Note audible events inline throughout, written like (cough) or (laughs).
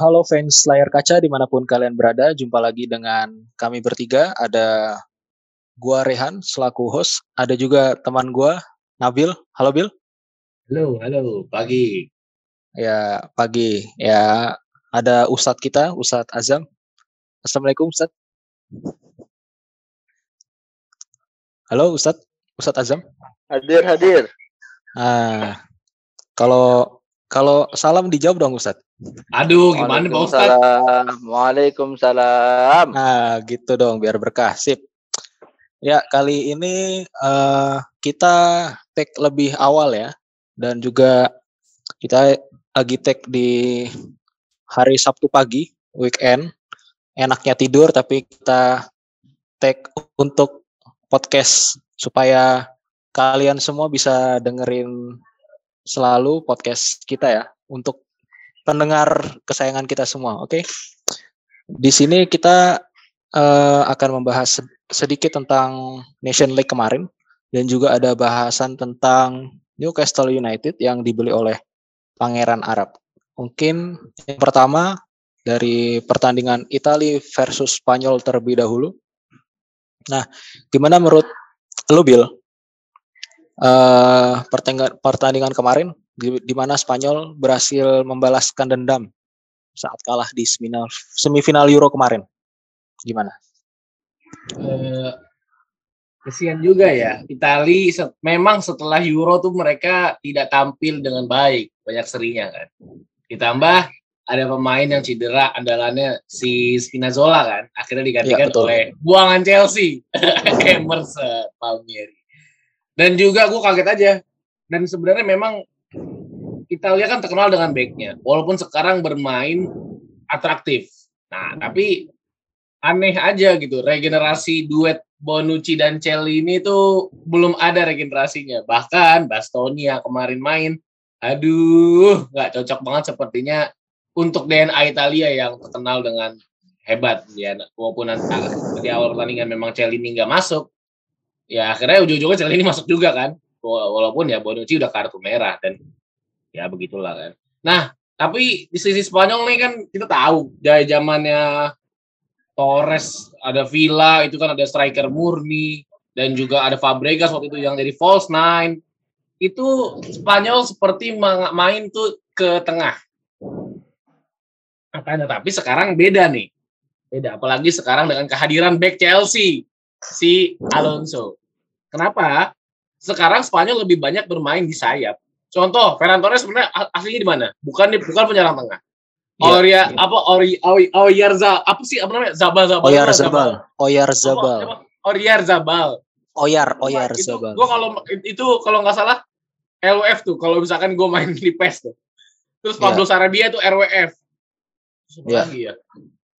halo fans layar kaca di mana pun kalian berada. Jumpa lagi dengan kami bertiga. Ada gua Rehan selaku host. Ada juga teman gua Nabil. Halo Bil. Halo, halo. Pagi. Ya pagi. Ya ada Ustadz kita, Ustadz Azam. Assalamualaikum Ustadz. Halo Ustadz, Ustadz Azam. Hadir, hadir. Ah, kalau kalau salam dijawab dong Ustadz. Aduh, gimana Pak Ustadz? Waalaikumsalam. Nah, gitu dong biar berkah. Sip. Ya, kali ini uh, kita take lebih awal ya. Dan juga kita lagi take di hari Sabtu pagi, weekend. Enaknya tidur tapi kita take untuk podcast supaya kalian semua bisa dengerin selalu podcast kita ya untuk pendengar kesayangan kita semua. Oke, okay? di sini kita uh, akan membahas sedikit tentang Nation League kemarin dan juga ada bahasan tentang Newcastle United yang dibeli oleh Pangeran Arab. Mungkin yang pertama dari pertandingan Italia versus Spanyol terlebih dahulu. Nah, gimana menurut lu Bill uh, pertandingan pertandingan kemarin di, di mana Spanyol berhasil membalaskan dendam saat kalah di semifinal semifinal Euro kemarin. Gimana? Uh, kesian juga ya. Itali set, memang setelah Euro tuh mereka tidak tampil dengan baik, banyak serinya kan. Ditambah ada pemain yang cedera andalannya si Spinazzola kan, akhirnya digantikan ya, oleh buangan Chelsea, (laughs) Emerson Palmieri. Dan juga gue kaget aja. Dan sebenarnya memang Italia kan terkenal dengan backnya, walaupun sekarang bermain atraktif. Nah, tapi aneh aja gitu, regenerasi duet Bonucci dan Celli ini tuh belum ada regenerasinya. Bahkan Bastoni yang kemarin main, aduh, nggak cocok banget sepertinya untuk DNA Italia yang terkenal dengan hebat ya walaupun nanti di awal pertandingan memang Celli nggak masuk ya akhirnya ujung-ujungnya ini masuk juga kan. Walaupun ya Bonucci udah kartu merah dan ya begitulah kan. Nah tapi di sisi Spanyol nih kan kita tahu dari zamannya Torres ada Villa itu kan ada striker murni dan juga ada Fabregas waktu itu yang jadi false nine. Itu Spanyol seperti main tuh ke tengah. Makanya tapi sekarang beda nih. Beda apalagi sekarang dengan kehadiran back Chelsea si Alonso Kenapa? Sekarang Spanyol lebih banyak bermain di sayap. Contoh, Ferran Torres sebenarnya aslinya di mana? Bukan di bukan penyerang tengah. Ya, Oria apa Ori Oyar Za apa sih apa namanya Zabal Zabal Oyar Zabal Oyar Zabal Oyar Zabal Oyar Oyar Zabal Gue kalau itu kalau nggak salah LWF tuh kalau misalkan gue main (laughs) di PES tuh terus ya. Pablo ya. Sarabia tuh RWF ya. lagi ya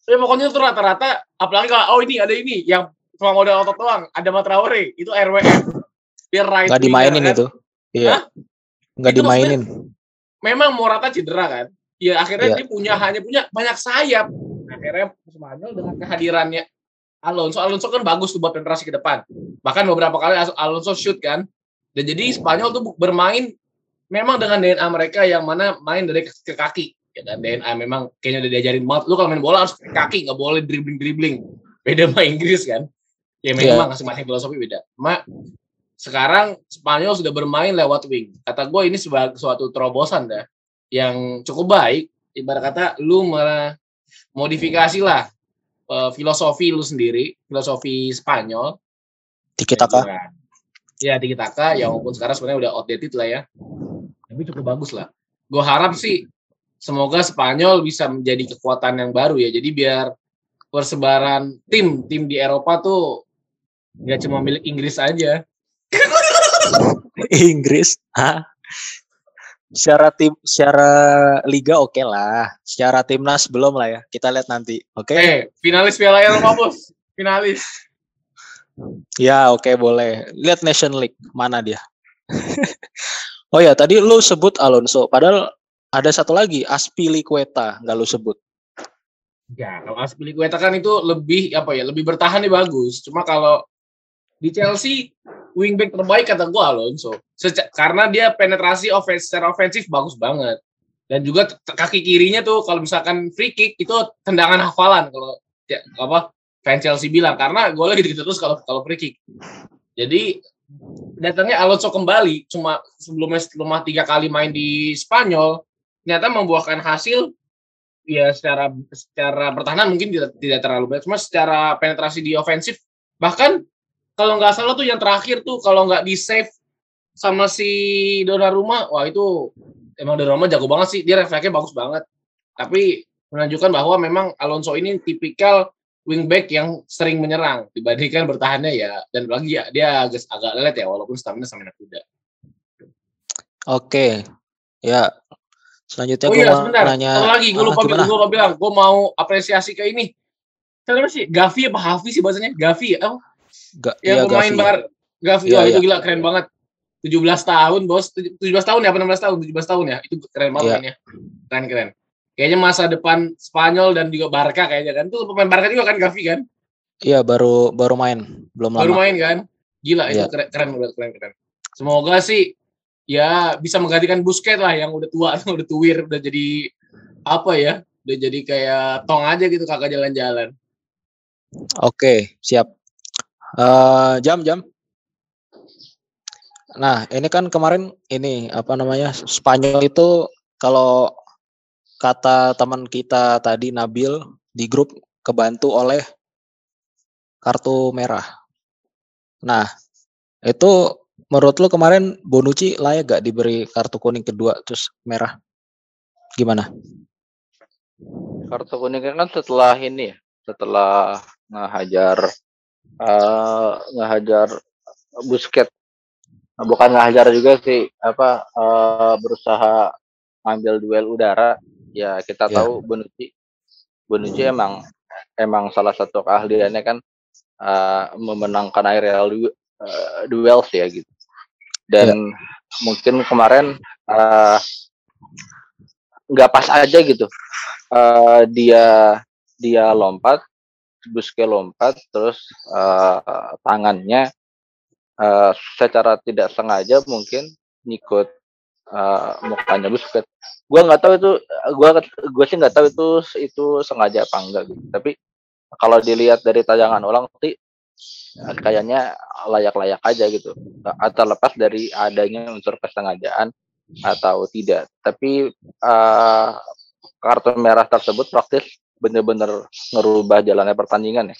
tapi pokoknya tuh rata-rata apalagi kalau oh ini ada ini yang cuma modal otot doang. Ada Matraore itu RWF biar right nggak dimainin kan? itu. Iya. Nggak dimainin. Memang Morata cedera kan? Ya akhirnya iya. dia punya hanya punya banyak sayap. Akhirnya Spanyol dengan kehadirannya Alonso. Alonso kan bagus tuh buat penetrasi ke depan. Bahkan beberapa kali Alonso shoot kan? Dan jadi Spanyol tuh bermain memang dengan DNA mereka yang mana main dari ke kaki. Ya kan DNA memang kayaknya udah diajarin banget. Lu kalau main bola harus ke kaki nggak boleh dribbling dribbling beda sama Inggris kan Ya memang yeah. masing-masing filosofi beda. Cuma sekarang Spanyol sudah bermain lewat wing. Kata gue ini sebagai suatu terobosan dah yang cukup baik. Ibarat kata lu modifikasi lah uh, filosofi lu sendiri, filosofi Spanyol. Tiki taka. Ya tiki taka, ya walaupun sekarang sebenarnya udah outdated lah ya. Tapi cukup bagus lah. Gue harap sih semoga Spanyol bisa menjadi kekuatan yang baru ya. Jadi biar persebaran tim tim di Eropa tuh nggak cuma milik Inggris aja. (laughs) Inggris? Hah? Secara tim, secara liga oke okay lah. Secara timnas belum lah ya. Kita lihat nanti. Oke. Okay? Eh, finalis Piala Eropa bos. Finalis. Ya oke okay, boleh. Lihat Nation League mana dia. (laughs) oh ya tadi lu sebut Alonso. Padahal ada satu lagi Aspilicueta nggak lu sebut. Ya, kalau Aspilicueta kan itu lebih apa ya, lebih bertahan nih bagus. Cuma kalau di Chelsea wingback terbaik kata gue Alonso. Seca karena dia penetrasi offense secara ofensif bagus banget. Dan juga kaki kirinya tuh kalau misalkan free kick itu tendangan hafalan kalau ya, apa fans Chelsea bilang. Karena gue lagi gitu terus kalau kalau free kick. Jadi datangnya Alonso kembali cuma sebelumnya setelah tiga kali main di Spanyol ternyata membuahkan hasil ya secara secara pertahanan mungkin tidak tidak terlalu baik cuma secara penetrasi di ofensif bahkan kalau nggak salah tuh yang terakhir tuh kalau nggak di save sama si Donnarumma wah itu emang Donnarumma jago banget sih dia refleksnya bagus banget tapi menunjukkan bahwa memang Alonso ini tipikal wingback yang sering menyerang dibandingkan bertahannya ya dan lagi ya dia agak agak lelet ya walaupun stamina sama kuda. Oke, ya selanjutnya oh, gue iya, mau sebentar. nanya. Satu lagi, gue lupa, ah, gue lupa bilang, gue mau apresiasi ke ini. Siapa sih? Gavi apa Hafi sih bahasanya? Gavi ya? Oh. Ga yang iya, pemain Bar Gavi, ya, oh, ya. itu gila keren banget. 17 tahun bos, 17 tahun ya apa 16 tahun? 17 tahun ya, itu keren banget ya. mainnya. Keren keren kayaknya masa depan Spanyol dan juga Barca kayaknya kan. Itu pemain Barca juga kan Gavi kan? Iya, baru baru main, belum baru lama. Baru main kan? Gila ya. itu keren keren keren keren. Semoga sih ya bisa menggantikan Busquets lah yang udah tua, (laughs) udah tuwir, udah jadi apa ya? Udah jadi kayak tong aja gitu kakak jalan-jalan. Oke, siap. Uh, jam jam. Nah, ini kan kemarin ini apa namanya Spanyol itu kalau kata teman kita tadi Nabil di grup kebantu oleh kartu merah. Nah, itu menurut lo kemarin Bonucci layak gak diberi kartu kuning kedua terus merah? Gimana? Kartu kuning kan setelah ini ya, setelah ngehajar uh, ngehajar Busket. Bukan ngehajar juga sih, apa uh, berusaha ambil duel udara ya kita yeah. tahu Bonucci Bonucci emang emang salah satu keahliannya kan uh, memenangkan aerial du uh, duels ya gitu dan yeah. mungkin kemarin nggak uh, pas aja gitu uh, dia dia lompat Buske lompat terus uh, tangannya uh, secara tidak sengaja mungkin ngikut uh, mukanya Busquets. Gua nggak tahu itu, gua gue sih nggak tahu itu itu sengaja apa enggak gitu. Tapi kalau dilihat dari tayangan ulang sih kayaknya layak-layak aja gitu. Atau lepas dari adanya unsur kesengajaan atau tidak. Tapi uh, kartu merah tersebut praktis benar-benar ngerubah jalannya pertandingan ya.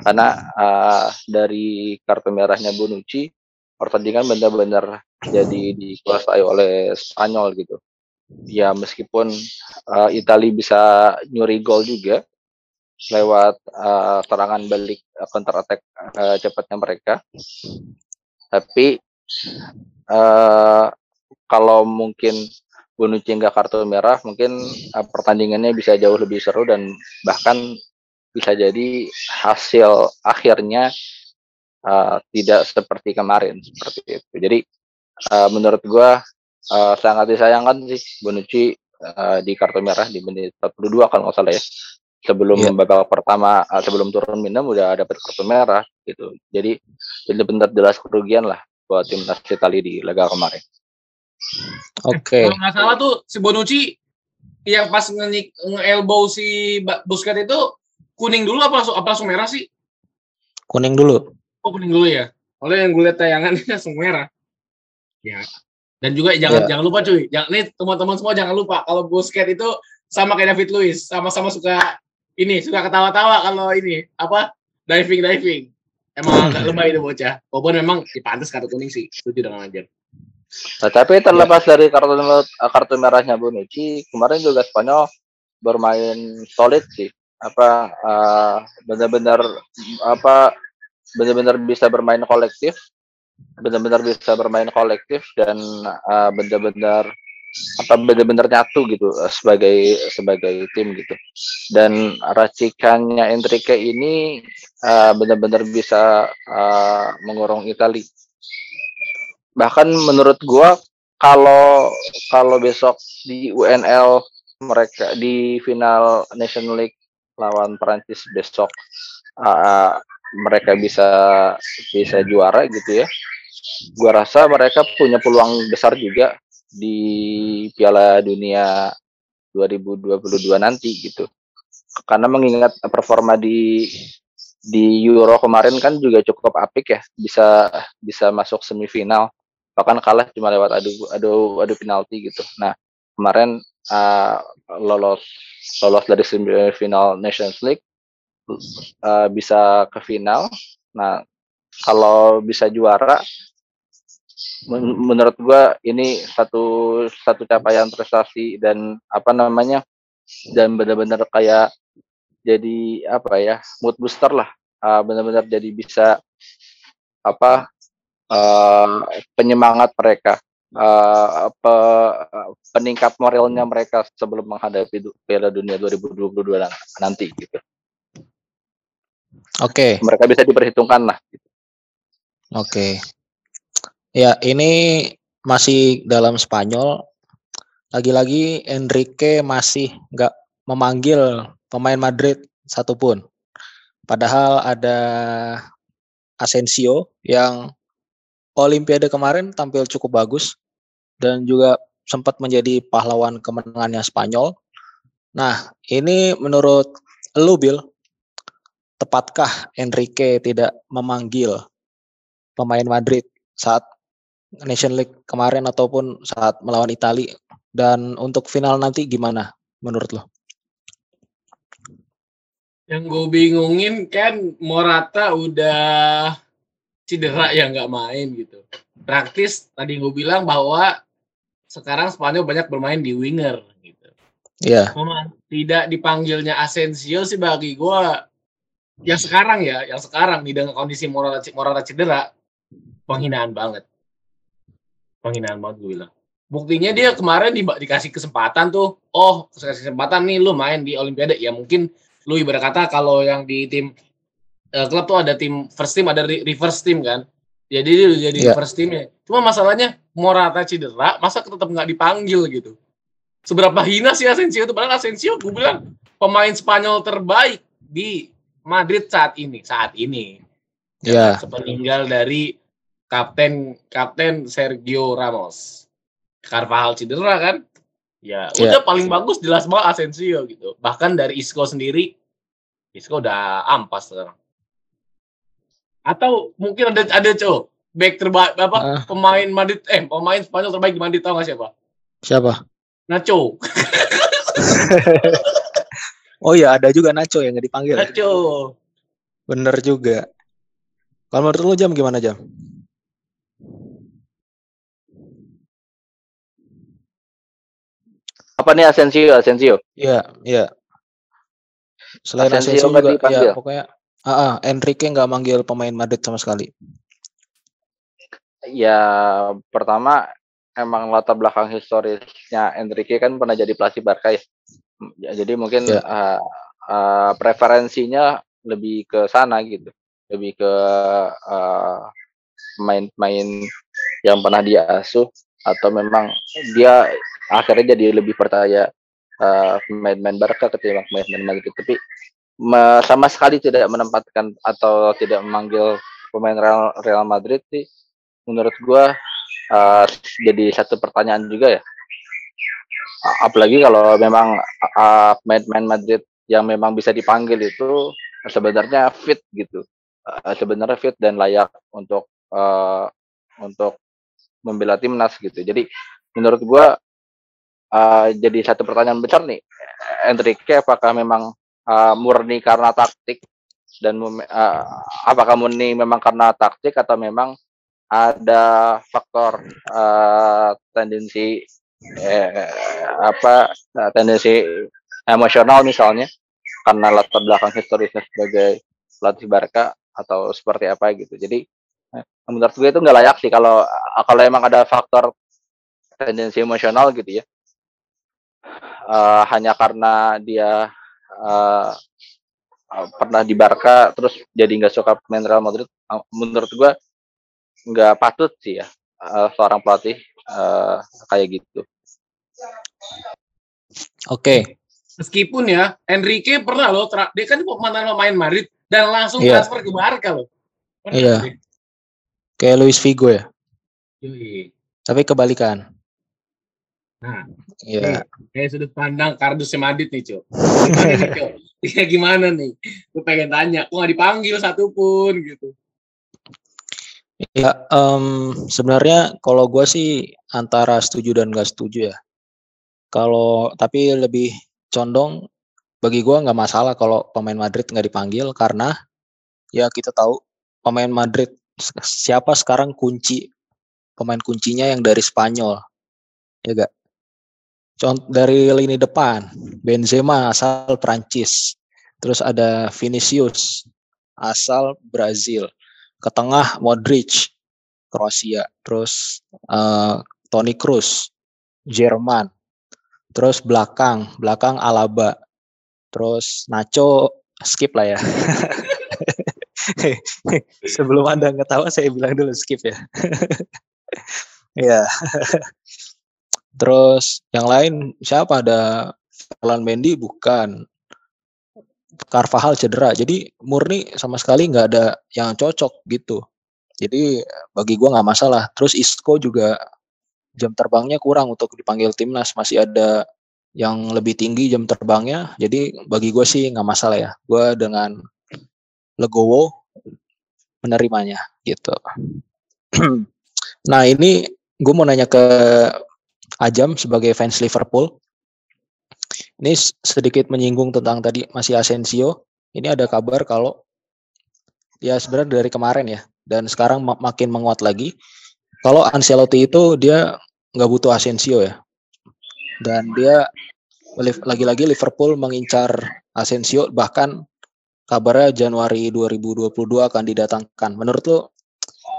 Karena uh, dari kartu merahnya Bonucci pertandingan benar-benar jadi dikuasai oleh Spanyol gitu. Ya meskipun uh, Italia bisa nyuri gol juga lewat uh, serangan balik uh, counter attack uh, cepatnya mereka. Tapi uh, kalau mungkin Bonucci nggak kartu merah, mungkin uh, pertandingannya bisa jauh lebih seru dan bahkan bisa jadi hasil akhirnya uh, tidak seperti kemarin seperti itu. Jadi uh, menurut gua uh, sangat disayangkan sih Bonucci uh, di kartu merah di menit 42 kalau nggak salah ya. Sebelum yeah. babak pertama uh, sebelum turun minum udah dapat kartu merah gitu. Jadi benar-benar jelas kerugian lah buat timnas Italia di laga kemarin. Oke. Okay. Kalau nggak salah tuh si Bonucci yang pas nge-elbow si Busquets itu kuning dulu apa langsung apa langsung merah sih? Kuning dulu. Oh kuning dulu ya. Oleh yang gue lihat tayangannya (laughs) langsung merah. Ya. Dan juga jangan ya. jangan lupa cuy, jangan nih teman-teman semua jangan lupa kalau Busquets itu sama kayak David Luiz, sama-sama suka ini suka ketawa-tawa kalau ini apa diving diving. Emang agak (laughs) lebay itu bocah. Walaupun memang dipantas kartu kuning sih, setuju dengan Anjir. Nah, tapi terlepas ya. dari kartu kartu merahnya Bonucci, kemarin juga Spanyol bermain solid sih. Apa uh, benar-benar apa benar-benar bisa bermain kolektif benar-benar bisa bermain kolektif dan uh, benar-benar apa benar-benar nyatu gitu uh, sebagai sebagai tim gitu dan racikannya Enrique ini uh, benar-benar bisa uh, mengurung Italia bahkan menurut gua kalau kalau besok di UNL mereka di final National League lawan Prancis besok uh, mereka bisa bisa juara gitu ya gua rasa mereka punya peluang besar juga di Piala Dunia 2022 nanti gitu. Karena mengingat performa di di Euro kemarin kan juga cukup apik ya, bisa bisa masuk semifinal. Bahkan kalah cuma lewat adu adu adu penalti gitu. Nah, kemarin uh, lolos lolos dari semifinal Nations League uh, bisa ke final. Nah, kalau bisa juara men menurut gua ini satu satu capaian prestasi dan apa namanya dan benar-benar kayak jadi apa ya mood booster lah uh, benar-benar jadi bisa apa uh, penyemangat mereka uh, pe, peningkat moralnya mereka sebelum menghadapi Piala Dunia 2022 nanti gitu. Oke. Okay. Mereka bisa diperhitungkan lah. Gitu. Oke. Okay. Ya, ini masih dalam Spanyol. Lagi-lagi Enrique masih nggak memanggil pemain Madrid satupun. Padahal ada Asensio yang Olimpiade kemarin tampil cukup bagus dan juga sempat menjadi pahlawan kemenangannya Spanyol. Nah, ini menurut lu Bill, tepatkah Enrique tidak memanggil pemain Madrid saat Nation League kemarin ataupun saat melawan Italia dan untuk final nanti gimana menurut lo? Yang gue bingungin kan Morata udah cedera ya nggak main gitu. Praktis tadi gue bilang bahwa sekarang Spanyol banyak bermain di winger gitu. Iya. Yeah. Tidak dipanggilnya Asensio sih bagi gue yang sekarang ya, yang sekarang nih dengan kondisi Morata, Morata cedera penghinaan banget penghinaan banget gue bilang buktinya dia kemarin di, dikasih kesempatan tuh oh kasih kesempatan nih lu main di Olimpiade ya mungkin lu ibarat kata kalau yang di tim uh, klub tuh ada tim first team ada reverse team kan jadi dia jadi yeah. first teamnya cuma masalahnya Morata cedera masa tetap nggak dipanggil gitu seberapa hina sih Asensio itu padahal Asensio gue bilang pemain Spanyol terbaik di Madrid saat ini saat ini ya yeah. sepeninggal dari kapten kapten Sergio Ramos. Carvajal cedera kan? Ya, yeah. udah paling bagus jelas banget Asensio gitu. Bahkan dari Isco sendiri Isco udah ampas sekarang. Atau mungkin ada ada cow back terbaik apa uh. pemain Madrid eh pemain Spanyol terbaik di Madrid tahu gak siapa? Siapa? Nacho. (laughs) oh iya ada juga Nacho yang nggak dipanggil. Nacho. Bener juga. Kalau menurut lu jam gimana jam? Apa nih Asensio? Asensio? Iya, iya. Selain Asensio, Asensio juga, ya pokoknya ah, ah Enrique nggak manggil pemain Madrid sama sekali. Ya, pertama emang latar belakang historisnya Enrique kan pernah jadi pelatih Barca ya. ya jadi mungkin ya. uh, uh, preferensinya lebih ke sana gitu, lebih ke pemain-pemain uh, yang pernah diasuh atau memang dia akhirnya jadi lebih percaya uh, pemain-pemain Barca ketimbang pemain-pemain Madrid tapi sama sekali tidak menempatkan atau tidak memanggil pemain Real, Real Madrid sih. Menurut gua uh, jadi satu pertanyaan juga ya. Apalagi kalau memang uh, pemain-pemain Madrid yang memang bisa dipanggil itu sebenarnya fit gitu. Uh, sebenarnya fit dan layak untuk uh, untuk membela timnas gitu. Jadi menurut gua uh, jadi satu pertanyaan besar nih Enrique apakah memang uh, murni karena taktik dan uh, apakah murni memang karena taktik atau memang ada faktor uh, tendensi eh, apa tendensi emosional misalnya karena latar belakang historisnya sebagai pelatih Barca atau seperti apa gitu. Jadi menurut gue itu nggak layak sih kalau kalau emang ada faktor tendensi emosional gitu ya. Uh, hanya karena dia uh, pernah di Barca terus jadi nggak suka main Real Madrid menurut gua nggak patut sih ya uh, seorang pelatih uh, kayak gitu. Oke. Okay. Meskipun ya Enrique pernah loh dia kan mantan pemain Madrid dan langsung yeah. transfer ke Barca loh. Iya. Yeah. Kayak Luis Figo ya. Yui. Tapi kebalikan. Nah, Iya. Kayak sudut pandang kardus Madrid nih, nih, Cok? (laughs) Iya gimana nih? Gue pengen tanya, kok nggak dipanggil satupun gitu. Ya, um, sebenarnya kalau gue sih antara setuju dan gak setuju ya. Kalau tapi lebih condong bagi gue nggak masalah kalau pemain Madrid nggak dipanggil karena ya kita tahu pemain Madrid siapa sekarang kunci pemain kuncinya yang dari Spanyol ya gak contoh dari lini depan Benzema asal Prancis terus ada Vinicius asal Brazil ke tengah Modric Kroasia terus uh, Toni Kroos Jerman terus belakang belakang Alaba terus Nacho skip lah ya. (laughs) Sebelum anda tahu saya bilang dulu skip ya. (laughs) Ya (laughs) terus yang lain siapa ada Alan Mendy bukan Carvajal cedera. Jadi murni sama sekali nggak ada yang cocok gitu. Jadi bagi gue nggak masalah. Terus Isco juga jam terbangnya kurang untuk dipanggil timnas. Masih ada yang lebih tinggi jam terbangnya. Jadi bagi gue sih nggak masalah ya. Gue dengan legowo menerimanya gitu. (clears throat) nah ini gue mau nanya ke Ajam sebagai fans Liverpool. Ini sedikit menyinggung tentang tadi masih Asensio. Ini ada kabar kalau ya sebenarnya dari kemarin ya dan sekarang makin menguat lagi. Kalau Ancelotti itu dia nggak butuh Asensio ya. Dan dia lagi-lagi Liverpool mengincar Asensio bahkan kabarnya Januari 2022 akan didatangkan. Menurut lu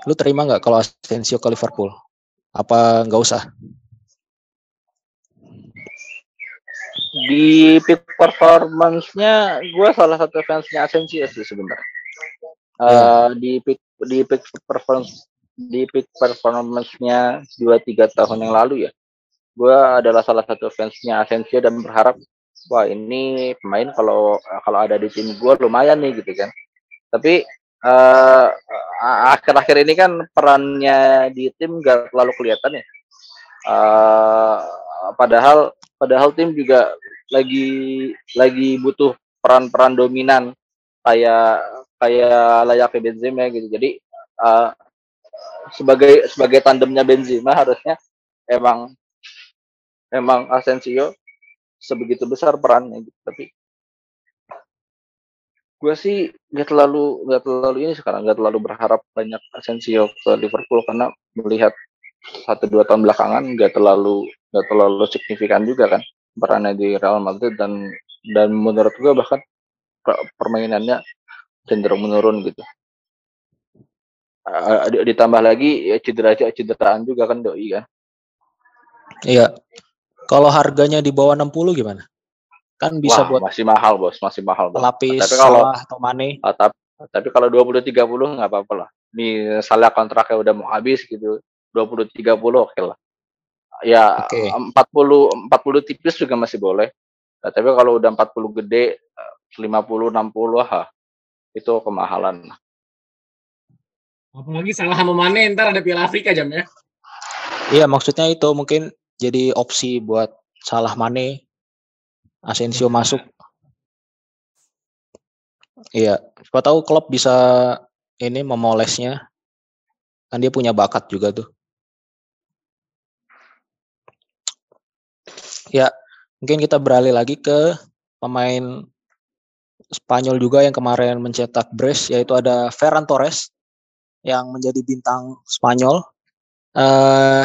lu terima nggak kalau Asensio ke Liverpool? Apa nggak usah? Di peak performance-nya gue salah satu fansnya Asensio sih sebenarnya. Uh, di peak di peak performance di peak performance-nya dua tiga tahun yang lalu ya, gue adalah salah satu fansnya Asensio dan berharap wah ini pemain kalau kalau ada di tim gue lumayan nih gitu kan. Tapi uh, akhir-akhir ini kan perannya di tim gak terlalu kelihatan ya. Uh, padahal padahal tim juga lagi lagi butuh peran-peran dominan kayak kayak layaknya Benzema gitu. Jadi uh, sebagai sebagai tandemnya Benzema harusnya emang emang Asensio sebegitu besar perannya gitu. Tapi gue sih nggak terlalu nggak terlalu ini sekarang nggak terlalu berharap banyak Asensio ke Liverpool karena melihat satu dua tahun belakangan nggak terlalu nggak terlalu signifikan juga kan perannya di Real Madrid dan dan menurut gue bahkan permainannya cenderung menurun gitu. Uh, ditambah lagi ya cedera cederaan juga kan doi kan. Iya. Kalau harganya di bawah 60 gimana? Kan bisa Wah, buat masih mahal, Bos, masih mahal. Bos. Lapis tapi kalau atau Mane. Uh, tapi, tapi kalau 20 30 nggak apa-apa lah. Misalnya kontraknya udah mau habis gitu, 20 30 oke okay lah ya okay. 40 40 tipis juga masih boleh. Nah, tapi kalau udah 40 gede 50 60 ha itu kemahalan. Apalagi salah sama mana ntar ada Piala Afrika jam ya. Iya maksudnya itu mungkin jadi opsi buat salah Mane Asensio hmm. masuk. Iya, siapa tahu klub bisa ini memolesnya. Kan dia punya bakat juga tuh. Ya, mungkin kita beralih lagi ke pemain Spanyol juga yang kemarin mencetak brace yaitu ada Ferran Torres yang menjadi bintang Spanyol. Uh,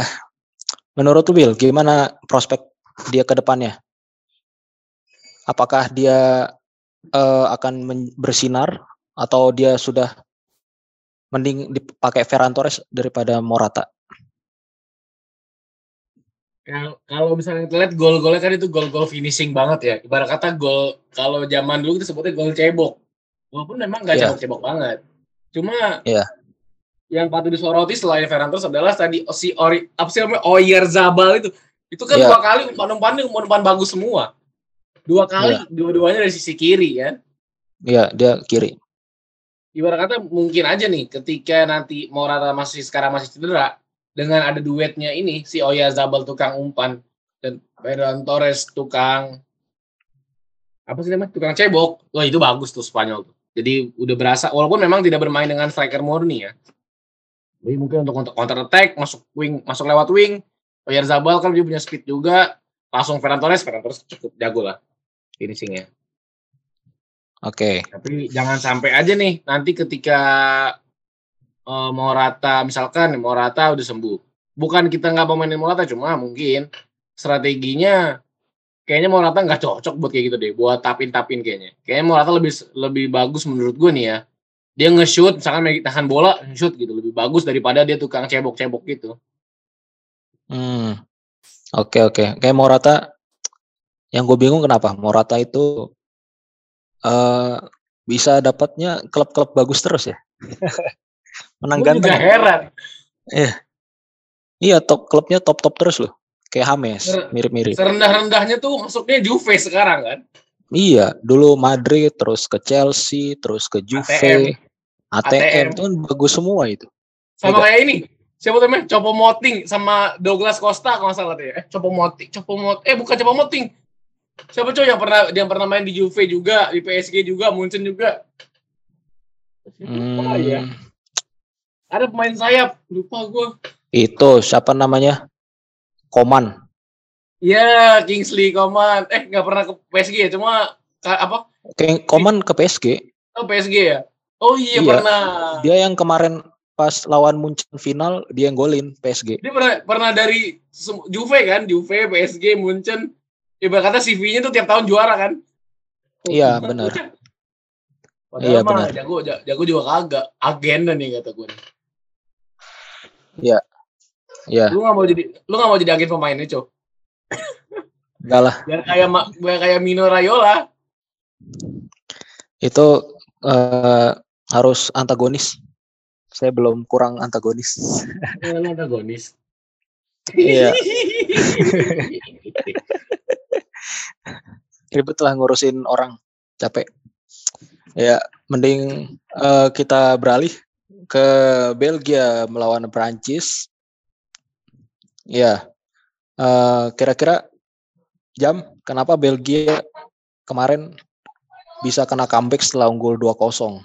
menurut lu Bill, gimana prospek dia ke depannya? Apakah dia uh, akan bersinar atau dia sudah mending dipakai Ferran Torres daripada Morata? Kalau misalnya kita lihat gol-golnya kan itu gol-gol finishing banget ya. Ibarat kata gol kalau zaman dulu kita sebutnya gol cebok. Walaupun memang nggak yeah. cebok-cebok banget. Cuma yeah. yang patut disoroti selain Ferran Torres adalah tadi si Ori apa sih namanya Oyer Zabal itu. Itu kan yeah. dua kali umpan-umpannya umpan bagus semua. Dua kali, yeah. dua-duanya dari sisi kiri kan. Iya, yeah, dia kiri. Ibarat kata mungkin aja nih ketika nanti Morata masih sekarang masih cedera, dengan ada duetnya ini si Oya Zabal tukang umpan dan Ferran Torres tukang apa sih namanya tukang cebok wah itu bagus tuh Spanyol tuh jadi udah berasa walaupun memang tidak bermain dengan striker murni ya jadi mungkin untuk untuk counter attack masuk wing masuk lewat wing Zabal kan dia punya speed juga langsung Ferran Torres Ferran Torres cukup jago lah finishingnya Oke. Okay. Tapi jangan sampai aja nih nanti ketika uh, mau rata misalkan mau rata udah sembuh. Bukan kita nggak mau mainin Morata cuma mungkin strateginya kayaknya mau rata nggak cocok buat kayak gitu deh, buat tapin-tapin kayaknya. Kayaknya mau rata lebih lebih bagus menurut gue nih ya. Dia nge-shoot, misalkan tahan bola, shoot gitu lebih bagus daripada dia tukang cebok-cebok gitu. Hmm. Oke okay, oke. Okay. Kayak Morata yang gue bingung kenapa Morata itu uh, bisa dapatnya klub-klub bagus terus ya. (laughs) Menang ganteng. Juga heran. Iya. Iya, top klubnya top-top terus loh kayak Hames, mirip-mirip. Serendah-rendahnya tuh masuknya Juve sekarang kan? Iya, dulu Madrid, terus ke Chelsea, terus ke Juve, ATM, ATM, itu kan bagus semua itu. Sama kayak ini, siapa namanya? Copo Moting sama Douglas Costa kalau nggak salah deh. Eh, Copo Moting, Copo Mot, eh bukan Copo Moting. Siapa cowok yang pernah yang pernah main di Juve juga, di PSG juga, Munchen juga. Hmm. ya? Ada pemain sayap, lupa gue. Itu siapa namanya? Koman. Iya, Kingsley Koman. Eh, nggak pernah ke PSG ya, cuma apa? Kayak Koman ke PSG. Oh, PSG ya? Oh iya, iya, pernah. Dia yang kemarin pas lawan Munchen final, dia yang golin PSG. Dia pernah pernah dari Juve kan, Juve, PSG, Munchen. Ibarat kata CV-nya tuh tiap tahun juara kan? Oh, iya, benar. iya, benar. Jago, jago juga kagak. Agenda nih kata gue. Iya. Iya. Lu gak mau jadi lu gak mau jadi agen pemainnya, Cok? Enggak lah. Biar kayak biar kayak Mino Raiola. Itu uh, harus antagonis. Saya belum kurang antagonis. Ya, antagonis. Iya. (laughs) Ribet lah ngurusin orang. Capek. Ya, mending uh, kita beralih ke Belgia melawan Prancis. Ya, uh, kira-kira jam kenapa Belgia kemarin bisa kena comeback setelah unggul 2-0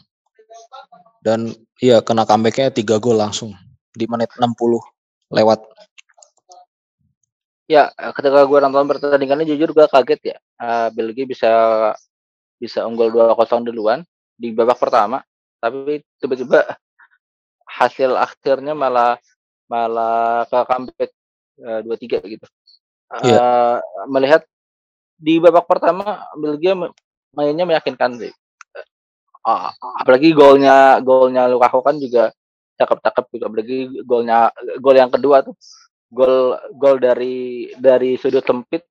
dan iya kena comebacknya tiga gol langsung di menit 60 lewat. Ya, ketika gue nonton pertandingannya jujur gue kaget ya. Uh, Belgia bisa bisa unggul 2-0 duluan di babak pertama, tapi tiba-tiba hasil akhirnya malah malah ke comeback Eh, dua tiga gitu. Yeah. Iya. Uh, melihat di babak pertama Belgia mainnya meyakinkan sih. Uh, apalagi golnya golnya Lukaku kan juga cakep-cakep juga apalagi golnya gol yang kedua tuh gol gol dari dari sudut sempit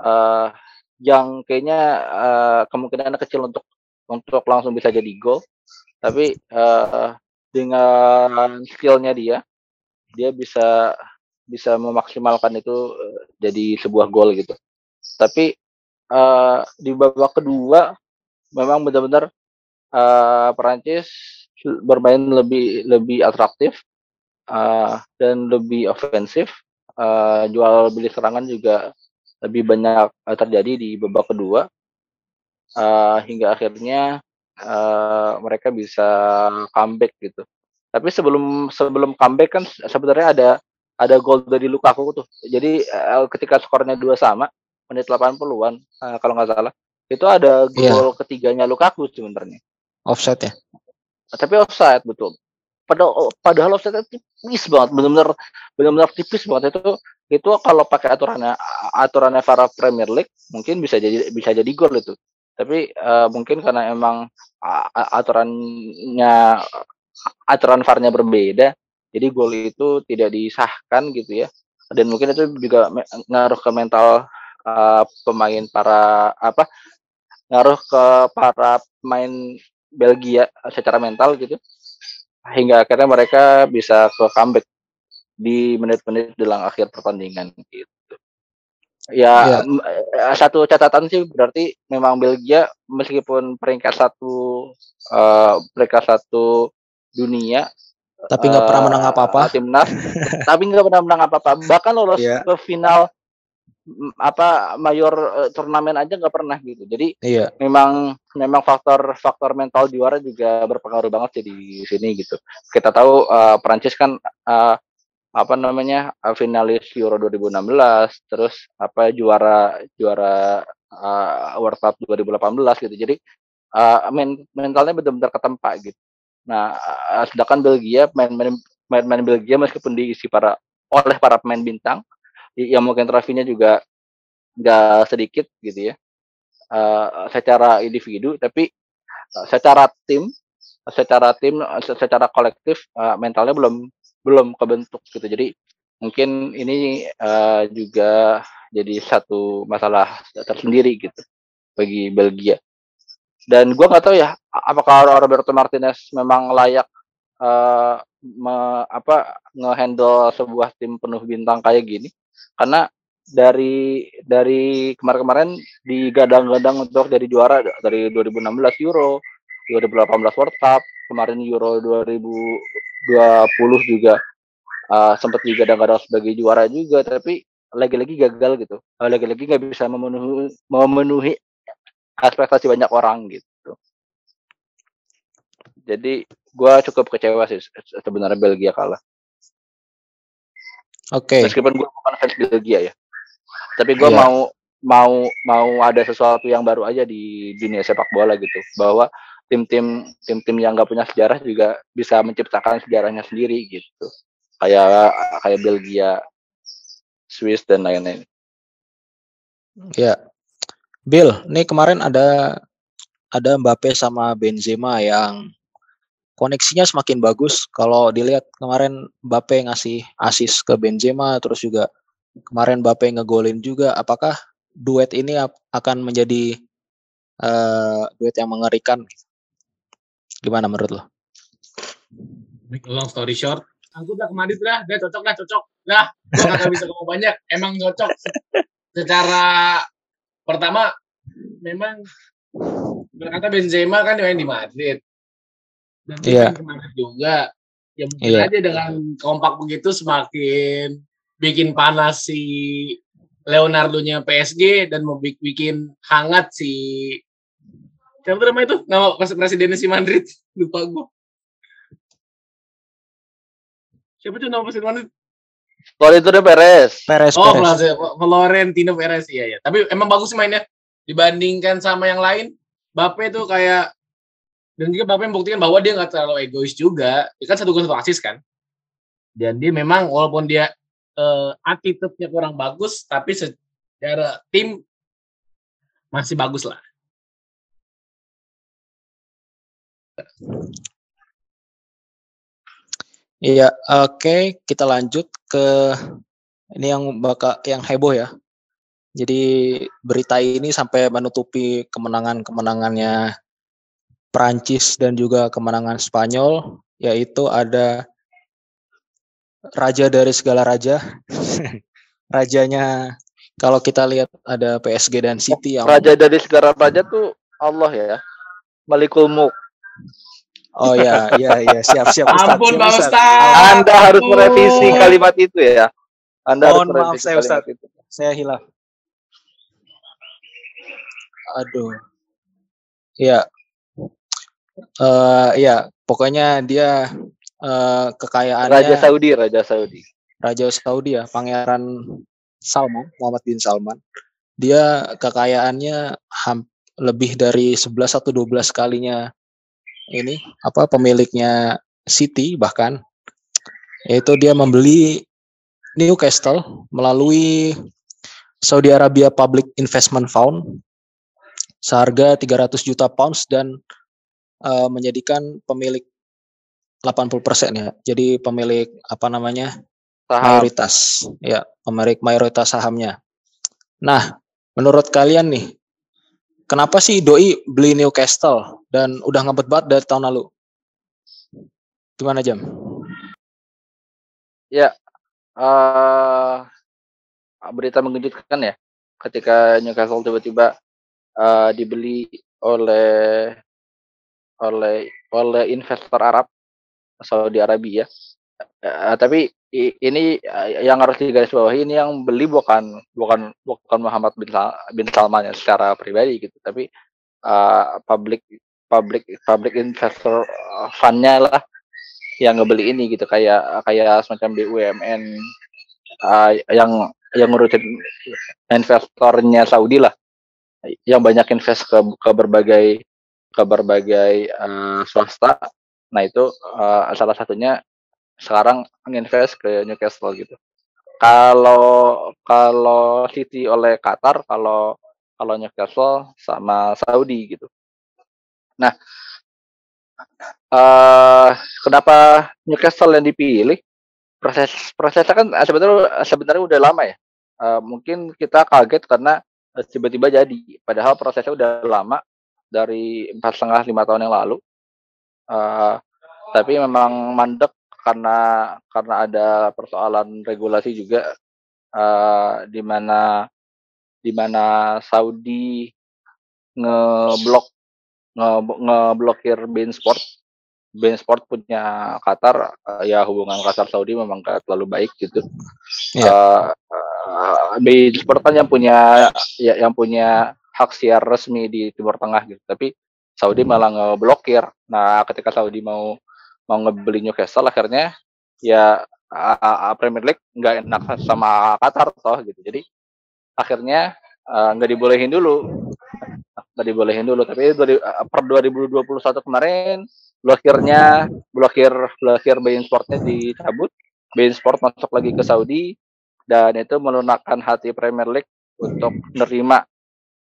uh, yang kayaknya uh, kemungkinan kecil untuk untuk langsung bisa jadi gol tapi uh, dengan skillnya dia dia bisa bisa memaksimalkan itu uh, jadi sebuah gol gitu. Tapi uh, di babak kedua memang benar-benar uh, Perancis bermain lebih lebih atraktif uh, dan lebih ofensif. Uh, jual beli serangan juga lebih banyak terjadi di babak kedua uh, hingga akhirnya uh, mereka bisa comeback gitu. Tapi sebelum sebelum comeback kan sebenarnya ada ada gol dari Lukaku tuh. Jadi uh, ketika skornya dua sama menit 80-an uh, kalau nggak salah. Itu ada iya. gol yeah. ketiganya Lukaku sebenarnya. Offset ya. Tapi offside betul. Padahal padahal offside tipis banget, benar-benar benar-benar tipis banget itu itu kalau pakai aturannya aturannya para Premier League mungkin bisa jadi bisa jadi gol itu. Tapi uh, mungkin karena emang aturannya aturan VAR-nya berbeda, jadi gol itu tidak disahkan gitu ya. Dan mungkin itu juga ngaruh ke mental uh, pemain para apa? Ngaruh ke para pemain Belgia secara mental gitu. Hingga akhirnya mereka bisa ke comeback di menit-menit jelang akhir pertandingan gitu. Ya, ya, satu catatan sih berarti memang Belgia meskipun peringkat satu uh, peringkat satu dunia tapi nggak uh, pernah menang apa-apa. (laughs) Timnas, tapi nggak pernah menang apa-apa. Bahkan lolos yeah. ke final apa mayor uh, turnamen aja nggak pernah gitu. Jadi iya. memang memang faktor faktor mental juara juga berpengaruh banget sih di sini gitu. Kita tahu uh, Prancis kan uh, apa namanya uh, finalis Euro 2016, terus apa juara juara uh, World Cup 2018 gitu. Jadi uh, men mentalnya benar-benar ketempa gitu. Nah, sedangkan Belgia main-main main-main Belgia meskipun diisi para oleh para pemain bintang yang mungkin trofinya juga nggak sedikit gitu ya uh, secara individu tapi uh, secara tim secara tim secara kolektif uh, mentalnya belum belum kebentuk gitu. Jadi mungkin ini uh, juga jadi satu masalah tersendiri gitu bagi Belgia. Dan gue nggak tahu ya apakah Roberto Martinez memang layak uh, me, apa ngehandle sebuah tim penuh bintang kayak gini? Karena dari dari kemarin-kemarin digadang-gadang untuk jadi juara dari 2016 Euro, 2018 World Cup, kemarin Euro 2020 juga uh, sempat digadang-gadang sebagai juara juga, tapi lagi-lagi gagal gitu. Uh, lagi-lagi nggak bisa memenuhi memenuhi ekspektasi banyak orang gitu. Jadi gue cukup kecewa sih sebenarnya Belgia kalah. Oke. Okay. Meskipun gue bukan fans Belgia ya, tapi gue yeah. mau mau mau ada sesuatu yang baru aja di dunia sepak bola gitu, bahwa tim-tim tim-tim yang nggak punya sejarah juga bisa menciptakan sejarahnya sendiri gitu, kayak kayak Belgia, Swiss dan lain-lain. Ya, Bill, nih kemarin ada ada Mbappe sama Benzema yang koneksinya semakin bagus. Kalau dilihat kemarin Mbappe ngasih asis ke Benzema, terus juga kemarin Mbappe ngegolin juga. Apakah duet ini akan menjadi uh, duet yang mengerikan? Gimana menurut lo? Long story short, aku udah ke Madrid lah, dia cocok lah, cocok lah. Gue gak bisa ngomong banyak, emang cocok. Secara pertama, memang berkata Benzema kan main di Madrid dan yeah. semangat juga ya mungkin yeah. aja dengan kompak begitu semakin bikin panas si Leonardo-nya PSG dan mau bikin hangat si siapa nama itu nama presiden si Madrid (laughs) lupa gue siapa tuh nama presiden Madrid Florentino Perez. Perez. Oh, Perez. Florentino Perez iya ya. Tapi emang bagus sih mainnya dibandingkan sama yang lain. Bape tuh kayak dan juga Bapak membuktikan bahwa dia nggak terlalu egois juga dia kan satu gol satu asis kan dan dia memang walaupun dia uh, attitude-nya kurang bagus tapi secara tim masih bagus lah Iya, oke, okay. kita lanjut ke ini yang bakal yang heboh ya. Jadi berita ini sampai menutupi kemenangan-kemenangannya Prancis dan juga kemenangan Spanyol yaitu ada raja dari segala raja. (laughs) Rajanya kalau kita lihat ada PSG dan City yang Raja dari segala raja tuh Allah ya. Malikul Mulk. Oh ya, ya, ya, siap, siap. Ustaz, Ampun, Pak Ustaz. Anda harus merevisi kalimat itu ya. Anda Mohon harus merevisi maaf saya Ustaz. Itu. Saya hilaf. Aduh. Ya, uh, ya pokoknya dia uh, kekayaannya Raja Saudi Raja Saudi Raja Saudi ya Pangeran Salman Muhammad bin Salman dia kekayaannya lebih dari 11 atau 12 kalinya ini apa pemiliknya City bahkan yaitu dia membeli Newcastle melalui Saudi Arabia Public Investment Fund seharga 300 juta pounds dan uh, menjadikan pemilik 80% ya. Jadi pemilik apa namanya? Saham. mayoritas ya, pemilik mayoritas sahamnya. Nah, menurut kalian nih, kenapa sih doi beli Newcastle dan udah ngebet banget dari tahun lalu? Gimana jam? Ya, uh, berita mengejutkan ya, ketika Newcastle tiba-tiba uh, dibeli oleh oleh oleh investor Arab Saudi Arabia. Uh, tapi ini yang harus digarisbawahi ini yang beli bukan bukan bukan Muhammad bin, bin Salman ya secara pribadi gitu tapi uh, public public public investor fundnya lah yang ngebeli ini gitu kayak kayak semacam BUMN uh, yang yang ngurusin investornya Saudi lah yang banyak invest ke ke berbagai ke berbagai uh, swasta nah itu uh, salah satunya sekarang nginvest ke Newcastle gitu. Kalau kalau City oleh Qatar, kalau kalau Newcastle sama Saudi gitu. Nah, uh, kenapa Newcastle yang dipilih? Proses prosesnya kan sebenarnya sebenarnya udah lama ya. Uh, mungkin kita kaget karena tiba-tiba jadi. Padahal prosesnya udah lama dari empat setengah lima tahun yang lalu. Uh, tapi memang mandek karena karena ada persoalan regulasi juga uh, di mana di mana Saudi ngeblok nge ngeblokir Bein Sport. Bein Sport punya Qatar uh, ya hubungan Qatar Saudi memang gak terlalu baik gitu. Yeah. Ya. Uh, uh, Bein Sport kan yang punya ya yang punya hak siar resmi di Timur Tengah gitu. Tapi Saudi malah ngeblokir. Nah, ketika Saudi mau mau ngebeli Newcastle akhirnya ya uh, Premier League nggak enak sama Qatar toh gitu jadi akhirnya nggak uh, dibolehin dulu nggak dibolehin dulu tapi dari, uh, per 2021 kemarin blokirnya blokir blokir Bein Sportnya dicabut Bein Sport masuk lagi ke Saudi dan itu melunakkan hati Premier League untuk menerima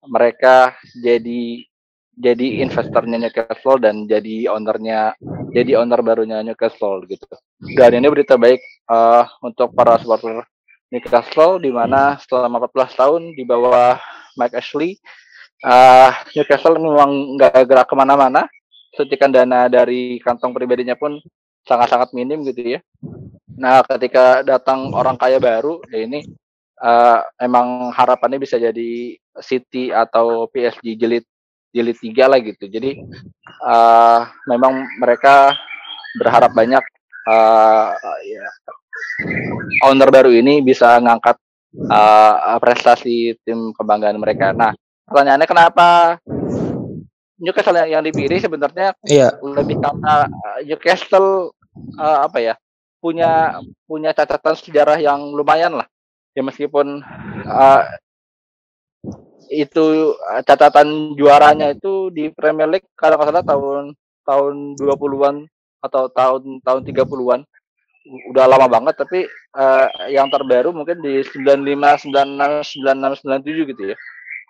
mereka jadi jadi investornya Newcastle dan jadi ownernya jadi owner barunya Newcastle gitu. Dan ini berita baik uh, untuk para supporter Newcastle di mana selama 14 tahun di bawah Mike Ashley uh, Newcastle memang nggak gerak ke mana-mana. Suntikan dana dari kantong pribadinya pun sangat-sangat minim gitu ya. Nah, ketika datang orang kaya baru, ya ini uh, emang harapannya bisa jadi City atau PSG jilid jilid tiga lah gitu. Jadi uh, memang mereka berharap banyak uh, ya, owner baru ini bisa ngangkat uh, prestasi tim kebanggaan mereka. Nah, pertanyaannya kenapa Newcastle yang, dipilih sebenarnya iya. lebih karena Newcastle uh, apa ya punya punya catatan sejarah yang lumayan lah ya meskipun uh, itu eh, catatan juaranya itu di Premier League kalau nggak salah tahun tahun 20-an atau tahun tahun 30-an udah lama banget tapi uh, yang terbaru mungkin di 95 96 96 97 gitu ya.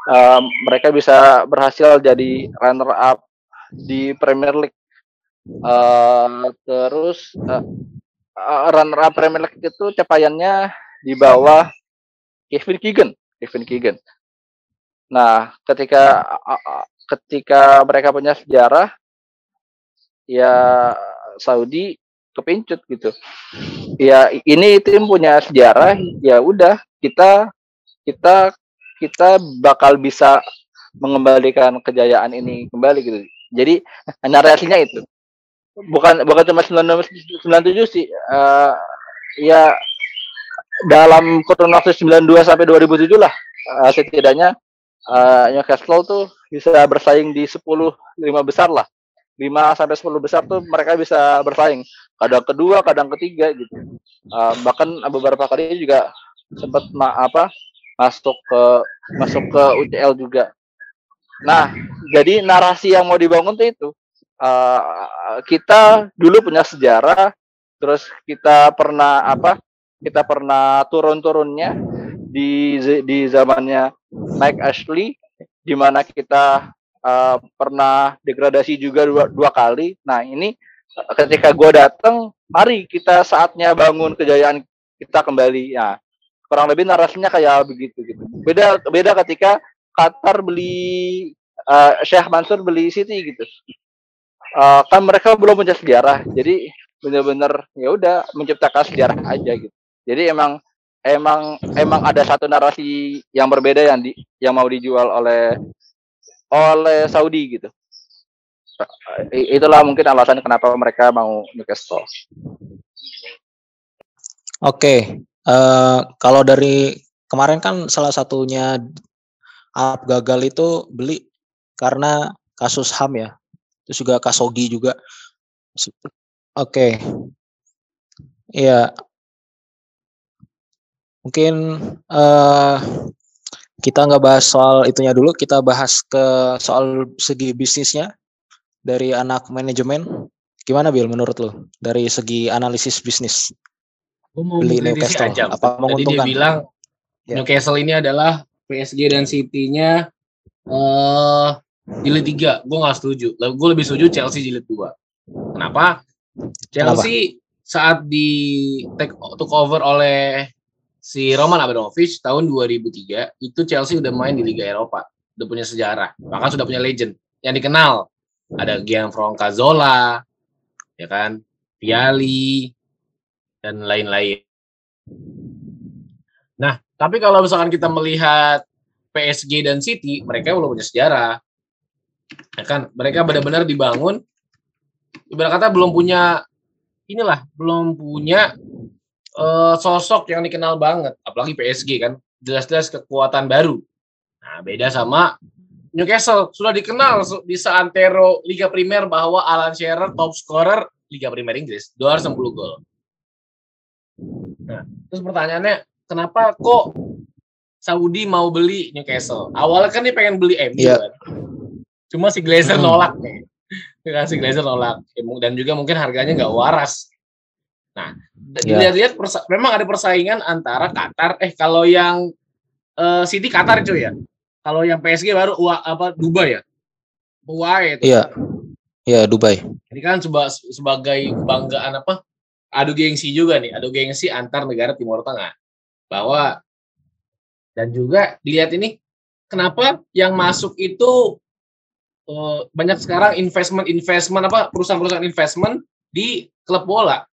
Uh, mereka bisa berhasil jadi runner up di Premier League. Uh, terus uh, uh, runner up Premier League itu capaiannya di bawah Kevin Keegan, Kevin Keegan. Nah, ketika ketika mereka punya sejarah, ya Saudi kepincut gitu. Ya ini tim punya sejarah, ya udah kita kita kita bakal bisa mengembalikan kejayaan ini kembali gitu. Jadi narasinya itu bukan bukan cuma 97 sih. Uh, ya dalam kurun waktu 92 sampai 2007 lah uh, setidaknya uh, Newcastle tuh bisa bersaing di 10 lima besar lah. 5 sampai 10 besar tuh mereka bisa bersaing. Kadang kedua, kadang ketiga gitu. Uh, bahkan beberapa kali juga sempat apa masuk ke masuk ke UCL juga. Nah, jadi narasi yang mau dibangun tuh itu uh, kita dulu punya sejarah, terus kita pernah apa? Kita pernah turun-turunnya di di zamannya Mike Ashley di mana kita uh, pernah degradasi juga dua, dua kali. Nah ini ketika gue datang, mari kita saatnya bangun kejayaan kita kembali. Ya kurang lebih narasinya kayak begitu gitu. Beda beda ketika Qatar beli uh, Syekh Mansur beli City gitu. Uh, kan mereka belum punya sejarah, jadi benar-benar ya udah menciptakan sejarah aja gitu. Jadi emang emang emang ada satu narasi yang berbeda yang di yang mau dijual oleh oleh Saudi gitu. Itulah mungkin alasan kenapa mereka mau Newcastle. Oke, uh, kalau dari kemarin kan salah satunya Arab gagal itu beli karena kasus HAM ya. Terus juga Kasogi juga. Oke. Iya. Mungkin uh, kita nggak bahas soal itunya dulu, kita bahas ke soal segi bisnisnya dari anak manajemen. Gimana Bill menurut lo dari segi analisis bisnis? Gue mau beli Newcastle. Aja. Apa? Tadi dia bilang ya. Newcastle ini adalah PSG dan City-nya uh, jilid tiga. Gue nggak setuju. Gue lebih setuju Chelsea jilid dua. Kenapa? Chelsea Kenapa? saat di take took over oleh si Roman Abramovich tahun 2003 itu Chelsea udah main di Liga Eropa, udah punya sejarah, bahkan sudah punya legend yang dikenal. Ada Gianfranco Zola, ya kan, Piali, dan lain-lain. Nah, tapi kalau misalkan kita melihat PSG dan City, mereka belum punya sejarah. Ya kan, mereka benar-benar dibangun ibarat kata belum punya inilah, belum punya uh, sosok yang dikenal banget, apalagi PSG kan, jelas-jelas kekuatan baru. Nah, beda sama Newcastle sudah dikenal di seantero Liga Primer bahwa Alan Shearer top scorer Liga Primer Inggris, 260 gol. Nah, terus pertanyaannya, kenapa kok Saudi mau beli Newcastle? Awalnya kan dia pengen beli MU yeah. kan. Cuma si Glazer hmm. nolak nih. Si Glazer nolak. Dan juga mungkin harganya nggak waras. Nah, yeah. dilihat-lihat memang ada persaingan antara Qatar. Eh, kalau yang uh, City Qatar cuy ya. Kalau yang PSG baru Ua, apa Dubai ya. Dubai itu. Iya. Iya, Dubai. Ini kan seba, sebagai kebanggaan apa? Adu gengsi juga nih, adu gengsi antar negara Timur Tengah. Bahwa dan juga dilihat ini kenapa yang masuk itu uh, banyak sekarang investment investment apa perusahaan-perusahaan investment di klub bola.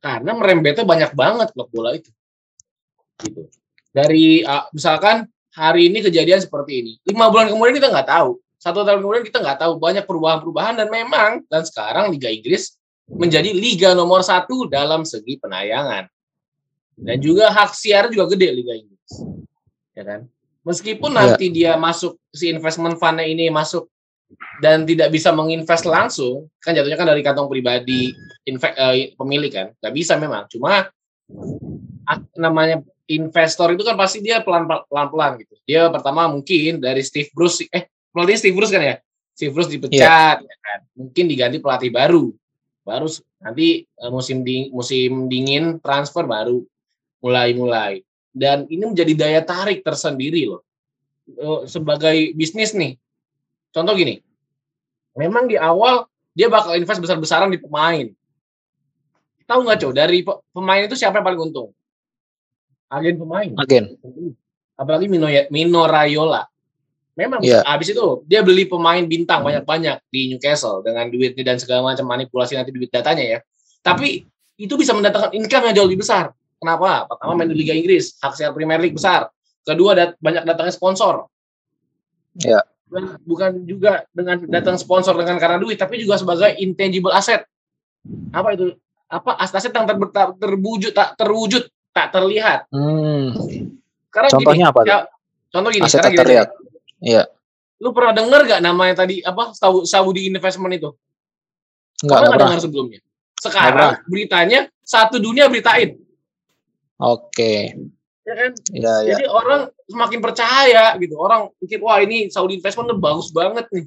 Karena merembetnya banyak banget klub bola itu. Gitu. Dari uh, misalkan hari ini kejadian seperti ini lima bulan kemudian kita nggak tahu. Satu tahun kemudian kita nggak tahu banyak perubahan-perubahan dan memang dan sekarang Liga Inggris menjadi liga nomor satu dalam segi penayangan. Dan juga hak siar juga gede Liga Inggris. Ya kan? Meskipun ya. nanti dia masuk, si investment fund ini masuk dan tidak bisa menginvest langsung, kan jatuhnya kan dari kantong pribadi inve, uh, pemilik kan, nggak bisa memang. Cuma namanya investor itu kan pasti dia pelan pelan pelan gitu. Dia pertama mungkin dari Steve Bruce, eh pelatih Steve Bruce kan ya, Steve Bruce dipecat, ya. ya kan? mungkin diganti pelatih baru baru nanti uh, musim ding, musim dingin transfer baru mulai-mulai. Dan ini menjadi daya tarik tersendiri loh. Uh, sebagai bisnis nih. Contoh gini. Memang di awal dia bakal invest besar-besaran di pemain. Tahu nggak cow dari pemain itu siapa yang paling untung? Agen pemain. Agen. Apalagi Mino Mino Raiola Memang yeah. habis itu dia beli pemain bintang banyak-banyak di Newcastle dengan duitnya dan segala macam manipulasi nanti duit datanya ya. Tapi itu bisa mendatangkan income yang jauh lebih besar. Kenapa? Pertama main di Liga Inggris, hak siar Premier League besar. Kedua dat banyak datangnya sponsor. Ya. Yeah. Bukan juga dengan datang sponsor dengan karena duit, tapi juga sebagai intangible asset. Apa itu? Apa aset yang ter, ter, terwujud tak terwujud tak terlihat. Hmm. Sekarang Contohnya gini, apa? Ya, contoh gini, aset tak terlihat. Iya. Lu pernah denger gak namanya tadi apa Saudi Investment itu? Enggak, pernah dengar sebelumnya. Sekarang beritanya satu dunia beritain. Oke. Ya kan? Ya, ya. Jadi orang semakin percaya gitu. Orang pikir wah ini Saudi Investment tuh bagus banget nih.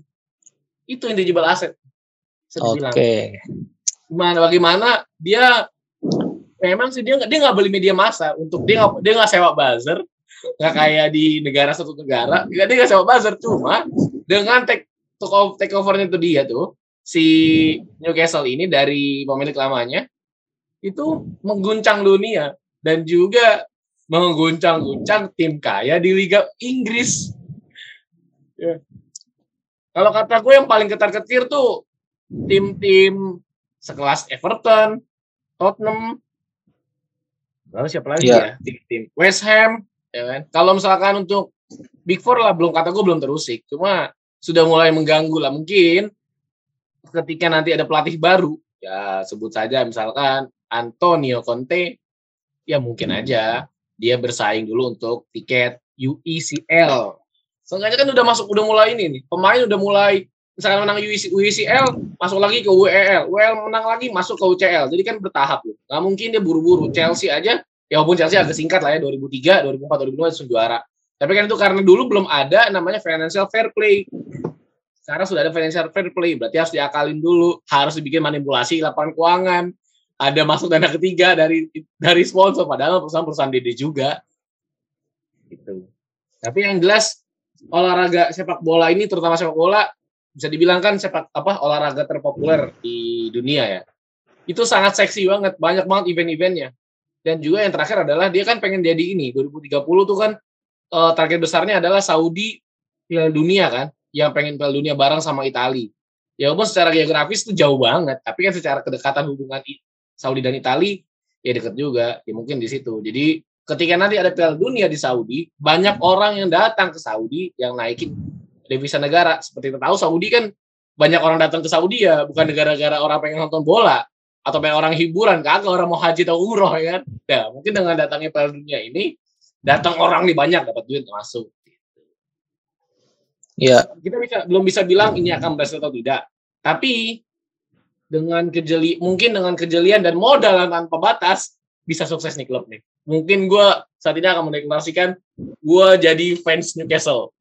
Itu yang dijual aset. Oke. Okay. Gimana bagaimana dia memang sih dia nggak dia nggak beli media massa untuk dia nggak dia nggak sewa buzzer nggak kayak di negara satu negara dia nggak sewa buzzer cuma dengan take take overnya itu dia tuh si Newcastle ini dari pemilik lamanya itu mengguncang dunia dan juga mengguncang-guncang tim kaya di Liga Inggris. Ya. Kalau kata gue yang paling ketar-ketir tuh tim-tim sekelas Everton, Tottenham, lalu siapa lagi yeah. ya? Tim-tim West Ham, ya kan? Kalau misalkan untuk Big Four lah belum kata gue belum terusik, cuma sudah mulai mengganggu lah mungkin ketika nanti ada pelatih baru ya sebut saja misalkan Antonio Conte ya mungkin aja dia bersaing dulu untuk tiket UECL. Seenggaknya kan udah masuk, udah mulai ini nih. Pemain udah mulai misalkan menang UECL, masuk lagi ke WEL. WEL menang lagi, masuk ke UCL. Jadi kan bertahap loh. Nggak mungkin dia buru-buru. Chelsea aja, ya walaupun Chelsea agak singkat lah ya, 2003, 2004, 2005 itu juara. Tapi kan itu karena dulu belum ada namanya financial fair play. Sekarang sudah ada financial fair play, berarti harus diakalin dulu, harus dibikin manipulasi lapangan keuangan, ada masuk dana ketiga dari dari sponsor, padahal perusahaan-perusahaan dede juga. Gitu. Tapi yang jelas olahraga sepak bola ini, terutama sepak bola, bisa dibilang kan sepak apa olahraga terpopuler di dunia ya. Itu sangat seksi banget, banyak banget event-eventnya. Dan juga yang terakhir adalah dia kan pengen jadi ini 2030 tuh kan uh, target besarnya adalah Saudi Piala Dunia kan, yang pengen Piala Dunia bareng sama Italia. Ya walaupun secara geografis itu jauh banget, tapi kan secara kedekatan hubungan Saudi dan Italia ya deket juga, ya mungkin di situ. Jadi ketika nanti ada Piala Dunia di Saudi, banyak orang yang datang ke Saudi yang naikin devisa negara. Seperti kita tahu Saudi kan banyak orang datang ke Saudi ya, bukan negara-negara orang pengen nonton bola atau pengen orang hiburan, kagak orang mau haji atau umroh ya kan. Ya, mungkin dengan datangnya Piala Dunia ini datang orang nih banyak dapat duit masuk. Ya. Kita bisa belum bisa bilang ini akan berhasil atau tidak. Tapi dengan kejeli mungkin dengan kejelian dan modal tanpa batas bisa sukses nih klub nih. Mungkin gue saat ini akan mendeklarasikan gue jadi fans Newcastle.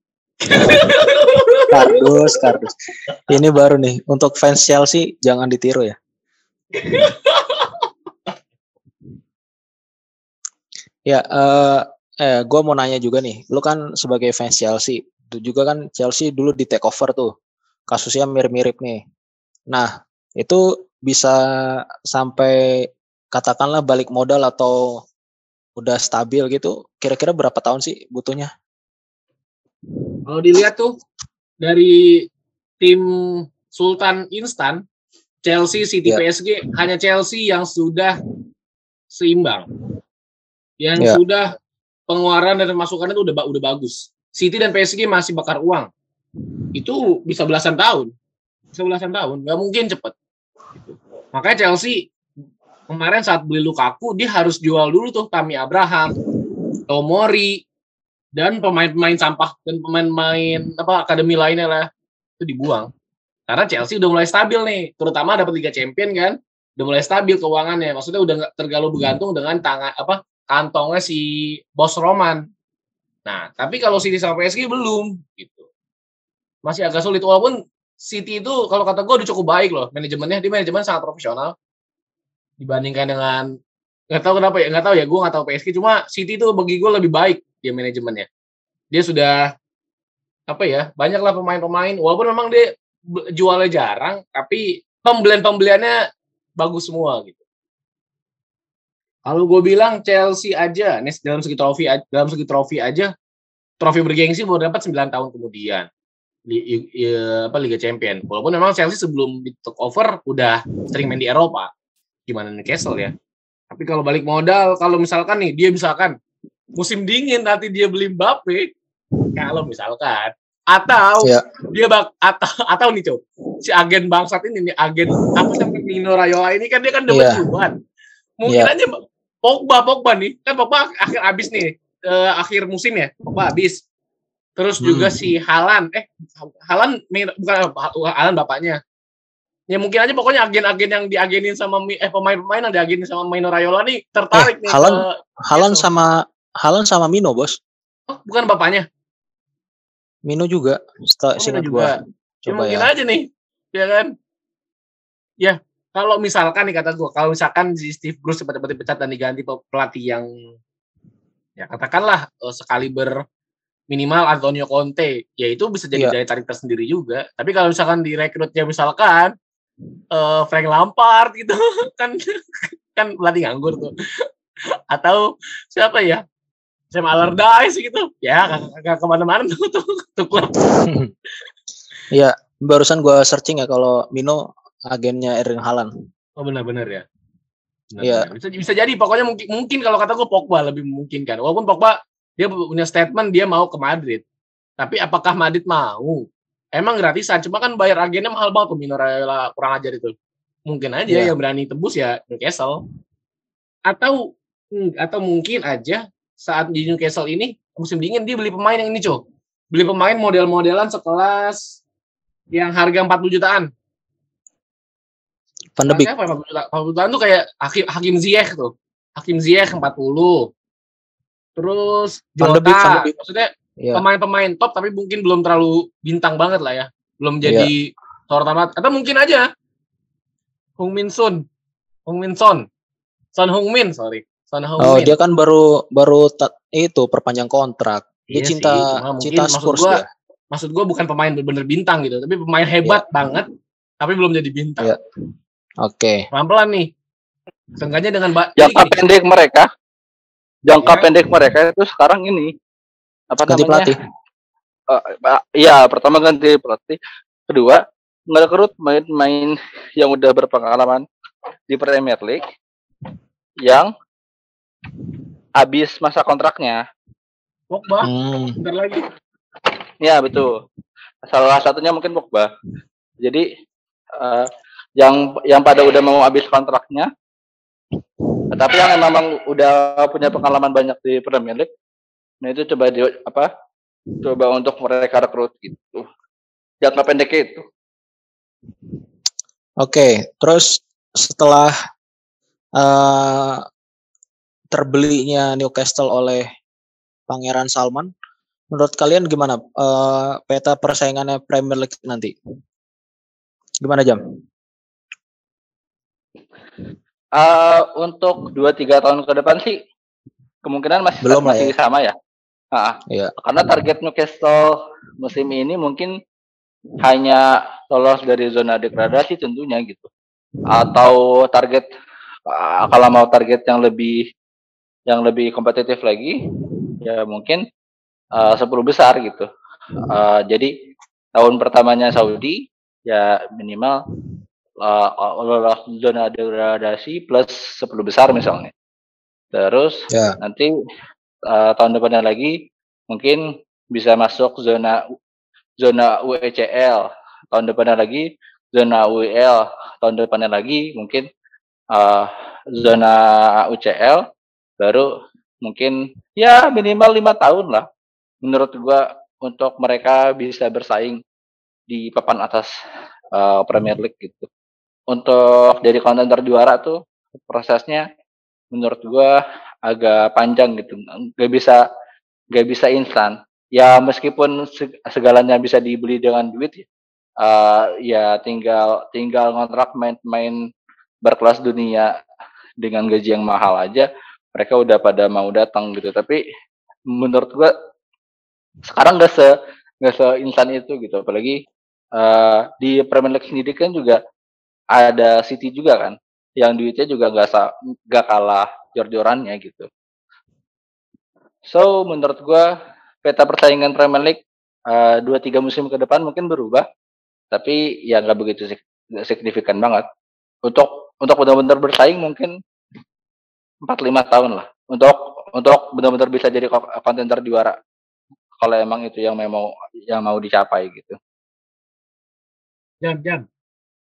kardus, kardus. Ini baru nih untuk fans Chelsea jangan ditiru ya. Ya, uh, eh gue mau nanya juga nih, lu kan sebagai fans Chelsea, itu juga kan Chelsea dulu di take over tuh, kasusnya mirip-mirip nih. Nah, itu bisa sampai katakanlah balik modal atau udah stabil gitu, kira-kira berapa tahun sih butuhnya? Kalau dilihat tuh dari tim Sultan instan, Chelsea, City, yeah. PSG, hanya Chelsea yang sudah seimbang. Yang yeah. sudah pengeluaran dan masukannya itu udah udah bagus. City dan PSG masih bakar uang. Itu bisa belasan tahun. Bisa belasan tahun, nggak mungkin cepet. Makanya Chelsea kemarin saat beli Lukaku dia harus jual dulu tuh Tammy Abraham, Tomori, dan pemain-pemain sampah dan pemain-pemain apa akademi lainnya lah itu dibuang. Karena Chelsea udah mulai stabil nih, terutama dapat Liga Champion kan, udah mulai stabil keuangannya. Maksudnya udah nggak terlalu bergantung dengan tangan apa kantongnya si bos Roman. Nah, tapi kalau City sama PSG belum gitu. Masih agak sulit walaupun City itu kalau kata gue udah cukup baik loh manajemennya, di manajemen sangat profesional dibandingkan dengan nggak tahu kenapa ya nggak tahu ya gue nggak tahu PSG cuma City itu bagi gue lebih baik dia manajemennya dia sudah apa ya banyaklah pemain-pemain walaupun memang dia jualnya jarang tapi pembelian pembeliannya bagus semua gitu kalau gue bilang Chelsea aja, nih dalam segi trofi dalam segi trofi aja, trofi bergengsi baru dapat 9 tahun kemudian di, di, apa Liga Champion. Walaupun memang Chelsea sebelum di took over udah sering main di Eropa. Gimana Newcastle ya? Tapi kalau balik modal, kalau misalkan nih dia misalkan musim dingin nanti dia beli Mbappe, kalau misalkan atau ya. dia bak atau atau nih cow si agen bangsat ini nih agen apa sampai Mino Raiola ini kan dia kan dapat ya. cuan mungkin ya. aja Pogba Pogba nih kan Pogba akhir habis nih uh, akhir musim ya Pogba habis terus hmm. juga si Halan eh Halan bukan Halan bapaknya ya mungkin aja pokoknya agen-agen yang diagenin sama eh pemain-pemain yang diagenin sama Mino Raiola nih tertarik eh, nih Halan ke, Halan gitu. sama Halan sama Mino bos oh bukan bapaknya Mino juga oh, Mino juga. Gua. ya, mungkin ya. aja nih ya kan ya kalau misalkan nih kata gue, kalau misalkan si Steve Bruce cepat-cepat dipecat dan diganti pelatih yang ya katakanlah uh, sekali ber minimal Antonio Conte, ya itu bisa jadi yeah. daya tarik tersendiri juga. Tapi kalau misalkan direkrutnya misalkan uh, Frank Lampard gitu (laughs) kan kan pelatih nganggur tuh. Atau siapa ya? Sam Allardyce gitu. Ya kagak ke mana-mana tuh tuh, tuh klub. (laughs) Iya, barusan gue searching ya kalau Mino agennya Erling Haaland. Oh benar-benar ya. Iya. Bisa bisa jadi pokoknya mungkin mungkin kalau kata gue Pogba lebih mungkin kan. Walaupun Pogba dia punya statement dia mau ke Madrid. Tapi apakah Madrid mau? Emang gratisan, cuma kan bayar agennya mahal banget tuh Mino Raiola kurang ajar itu. Mungkin aja yeah. yang berani tebus ya Newcastle. Atau Hmm, atau mungkin aja saat di Newcastle ini musim dingin dia beli pemain yang ini, Cok. Beli pemain model-modelan sekelas yang harga 40 jutaan. Van de Beek. Siapa 40 jutaan? 40 jutaan tuh kayak Hakim, Hakim Ziyech tuh. Hakim Ziyech 40. Terus Beek, Van de Jota. Beek. Maksudnya Iya. pemain-pemain top tapi mungkin belum terlalu bintang banget lah ya. Belum Iya. jadi sorotan banget. Atau mungkin aja Hung Min Sun. Hung Min Son. Son Hung Min, sorry. Oh, Min. dia kan baru baru ta- itu perpanjang kontrak. Dia Iya sih, cinta mungkin cinta maksud Spurs gua- dia. Maksud gue bukan pemain bener-bener bintang gitu, tapi pemain hebat banget, tapi belum jadi bintang. Iya. Oke. Pelan-pelan nih. Seenggaknya dengan ba- Jangka gini, pendek mereka, jangka Ya. pendek mereka itu sekarang ini apa Ganti namanya? pelatih. Eh, Pak, Iya, pertama ganti pelatih. Kedua, ngerekrut main-main yang udah berpengalaman di Premier League yang habis masa kontraknya. Pogba, Hmm. bentar lagi. Ya, betul. Salah satunya mungkin Pogba. Jadi eh, yang yang pada udah mau habis kontraknya tapi yang memang udah punya pengalaman banyak di Premier League, nah itu coba di apa? Coba untuk mereka rekrut gitu. Jangka pendeknya itu. Oke, terus setelah eh terbelinya Newcastle oleh Pangeran Salman, menurut kalian gimana eh, peta persaingannya Premier League nanti? Gimana jam? Eh, untuk 2-3 tahun ke depan sih kemungkinan masih Belum masih sama ya. Ah, Iya. karena target Newcastle musim ini mungkin hanya lolos dari zona degradasi tentunya gitu. Atau target ah, kalau mau target yang lebih yang lebih kompetitif lagi ya mungkin eh, 10 besar gitu. Eh, jadi tahun pertamanya Saudi ya minimal lolos zona degradasi plus 10 besar misalnya. Terus Ya. nanti eh, tahun depannya lagi mungkin bisa masuk zona zona UECL tahun depannya lagi zona UEL tahun depannya lagi mungkin eh, zona UCL baru mungkin ya minimal lima tahun lah menurut gua untuk mereka bisa bersaing di papan atas eh, Premier League gitu. Untuk jadi kontender juara tuh prosesnya menurut gua agak panjang gitu. Nggak bisa nggak bisa instan. Ya meskipun seg- segalanya bisa dibeli dengan duit ya eh, ya tinggal tinggal ngontrak main-main berkelas dunia dengan gaji yang mahal aja mereka udah pada mau datang gitu. Tapi menurut gua sekarang nggak se nggak se instan itu gitu. Apalagi eh, di Premier League sendiri kan juga ada City juga kan yang duitnya juga nggak sa nggak kalah jor-jorannya gitu. So menurut gua peta persaingan Premier League eh, dua tiga musim ke depan mungkin berubah. Tapi ya nggak begitu signifikan banget. Untuk untuk benar-benar bersaing mungkin empat lima tahun lah untuk untuk benar-benar bisa jadi ko- kontender juara kalau emang itu yang mau yang mau dicapai gitu Jam, jam.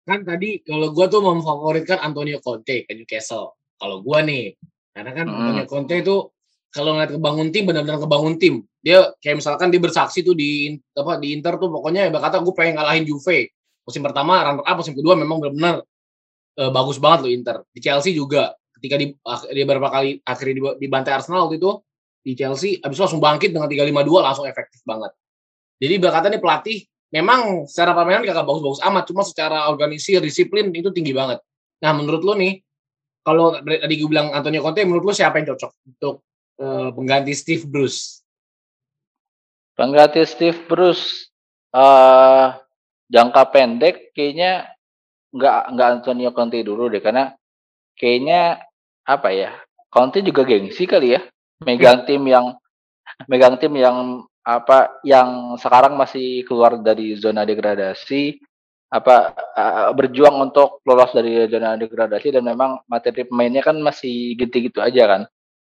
Kan tadi kalau gua tuh memfavoritkan Antonio Conte ke Newcastle. Kalau gua nih, karena kan Hmm. Antonio Conte itu kalau ngeliat kebangun tim benar-benar kebangun tim. Dia kayak misalkan dia bersaksi tuh di apa di Inter tuh pokoknya ibarat kata gue pengen ngalahin Juve. Musim pertama runner up, musim kedua memang benar-benar eh, bagus banget loh Inter. Di Chelsea juga ketika di ak- dia beberapa kali akhirnya diba- dibantai Arsenal waktu itu di Chelsea habis itu langsung bangkit dengan 352 langsung efektif banget. Jadi ibarat kata nih pelatih memang secara permainan gak bagus-bagus amat, cuma secara organisir, disiplin itu tinggi banget. Nah, menurut lo nih, kalau tadi gue bilang Antonio Conte, menurut lo siapa yang cocok untuk eh, pengganti Steve Bruce? pengganti Steve Bruce eh jangka pendek kayaknya nggak nggak Antonio Conte dulu deh karena kayaknya apa ya Conte juga gengsi kali ya. Megang tim yang megang tim yang apa yang sekarang masih keluar dari zona degradasi apa berjuang untuk lolos dari zona degradasi dan memang materi pemainnya kan masih gitu-gitu aja kan.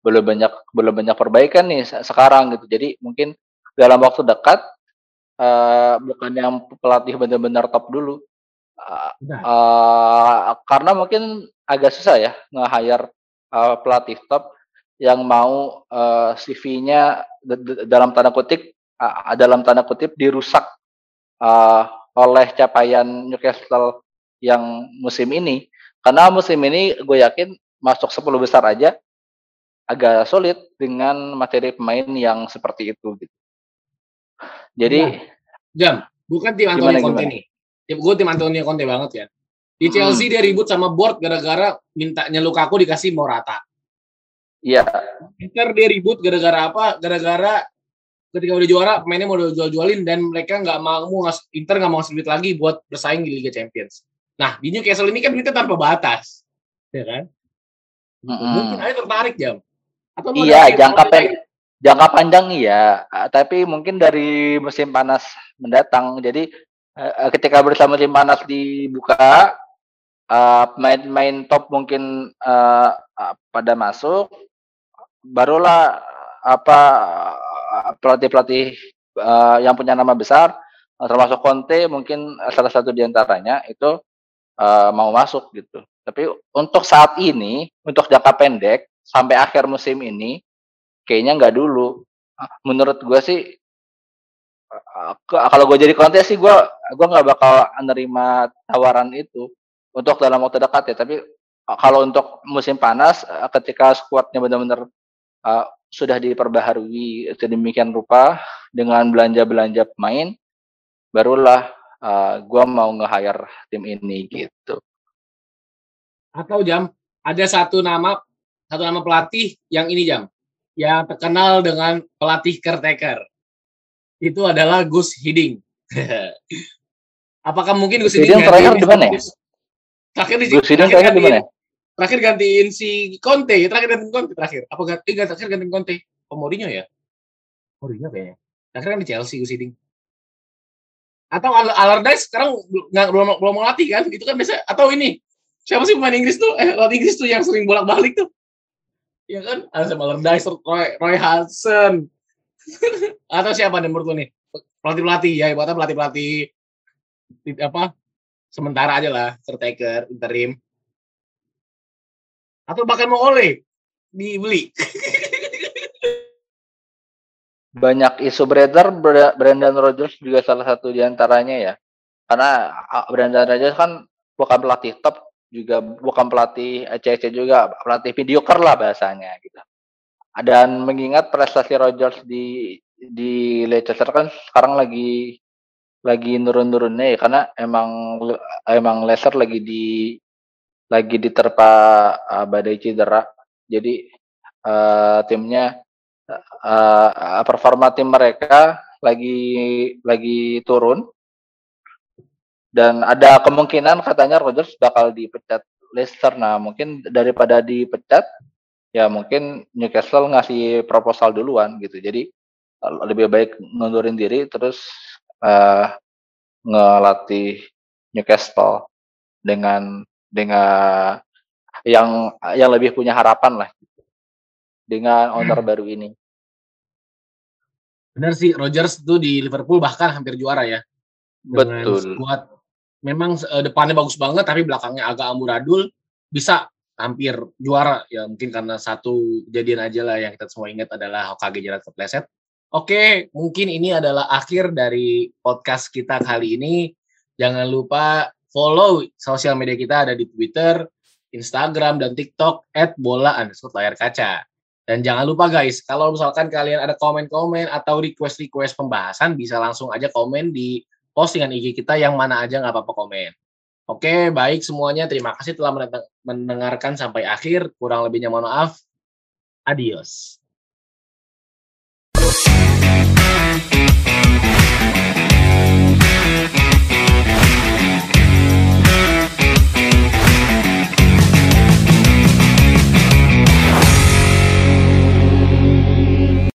Belum banyak belum banyak perbaikan nih se- sekarang gitu. Jadi mungkin dalam waktu dekat eh bukan yang pelatih benar-benar top dulu Nah. eh, karena mungkin agak susah ya nge-hire eh, pelatih top yang mau uh, CV-nya dalam tanda kutip uh, dalam tanda kutip dirusak uh, oleh capaian Newcastle yang musim ini. Karena musim ini gue yakin masuk 10 besar aja agak sulit dengan materi pemain yang seperti itu gitu. Jadi ya. jam bukan tim Antonio Conte nih. Tim gue tim Antonio Conte banget ya. Di hmm. Chelsea hmm. dia ribut sama board gara-gara mintanya Lukaku dikasih Morata. Iya. Inter dia ribut gara-gara apa? Gara-gara ketika udah juara pemainnya mau jual-jualin dan mereka nggak mau Inter nggak mau ngasih lagi buat bersaing di Liga Champions. Nah di Newcastle ini kan duitnya tanpa batas, ya kan? Mm -hmm. Mungkin aja tertarik jam. Atau iya jangka pendek. Jangka panjang iya, tapi mungkin dari musim panas mendatang. Jadi uh, ketika bersama musim panas dibuka, pemain-pemain uh, top mungkin uh, pada masuk, barulah apa pelatih-pelatih uh, yang punya nama besar termasuk Conte mungkin salah satu di antaranya itu uh, mau masuk gitu. Tapi untuk saat ini untuk jangka pendek sampai akhir musim ini kayaknya nggak dulu. Menurut gue sih kalau gue jadi Conte sih gue gue nggak bakal menerima tawaran itu untuk dalam waktu dekat ya. Tapi kalau untuk musim panas ketika skuadnya benar-benar uh, sudah diperbaharui sedemikian rupa dengan belanja-belanja pemain, barulah uh, gue mau nge-hire tim ini gitu. Atau jam ada satu nama satu nama pelatih yang ini jam yang terkenal dengan pelatih caretaker itu adalah Gus Hiding. (laughs) Apakah mungkin Gus Hiding terakhir di mana? Ya? Terakhir di Hiding terakhir di mana? terakhir gantiin si Conte terakhir gantiin Conte terakhir. Apa ganti eh, terakhir gantiin Conte? Oh Mourinho ya? Mourinho kayaknya. Terakhir kan di Chelsea Gus Hiding atau Allardyce sekarang nggak belum belum melatih kan? Itu kan biasa atau ini siapa sih pemain Inggris tuh? Eh pelatih Inggris tuh yang sering bolak balik tuh. Ya kan? Ada sama Allardyce Roy, Roy Hudson. (laughs) Atau siapa nih menurut nih? Pelatih pelatih ya ibaratnya pelatih pelatih apa sementara aja lah caretaker interim atau bahkan mau oleh dibeli. (laughs) Banyak isu beredar Brandon Rodgers juga salah satu di antaranya ya. Karena Brandon Rodgers kan bukan pelatih top juga bukan pelatih ECC juga pelatih mediocre lah bahasanya gitu. Dan mengingat prestasi Rodgers di di Leicester kan sekarang lagi lagi nurun-nurunnya ya karena emang emang Leicester lagi di lagi diterpa uh, badai cedera. Jadi uh, timnya uh, performa tim mereka lagi lagi turun dan ada kemungkinan katanya Rodgers bakal dipecat Leicester. Nah, mungkin daripada dipecat ya mungkin Newcastle ngasih proposal duluan gitu. Jadi lebih baik ngundurin diri terus uh, ngelatih Newcastle dengan dengan yang yang lebih punya harapan lah gitu, dengan owner hmm. baru ini. Benar sih, Rogers itu di Liverpool bahkan hampir juara ya. Dengan Betul. Squad memang uh, depannya bagus banget tapi belakangnya agak amburadul bisa hampir juara ya mungkin karena satu kejadian aja lah yang kita semua ingat adalah Hokage jarak kepleset. Oke, mungkin ini adalah akhir dari podcast kita kali ini. Jangan lupa follow sosial media kita ada di Twitter, Instagram, dan TikTok at bola underscore layar kaca. Dan jangan lupa guys, kalau misalkan kalian ada komen-komen atau request-request pembahasan, bisa langsung aja komen di postingan IG kita yang mana aja nggak apa-apa komen. Oke, baik semuanya. Terima kasih telah mendengarkan sampai akhir. Kurang lebihnya mohon maaf. Adios.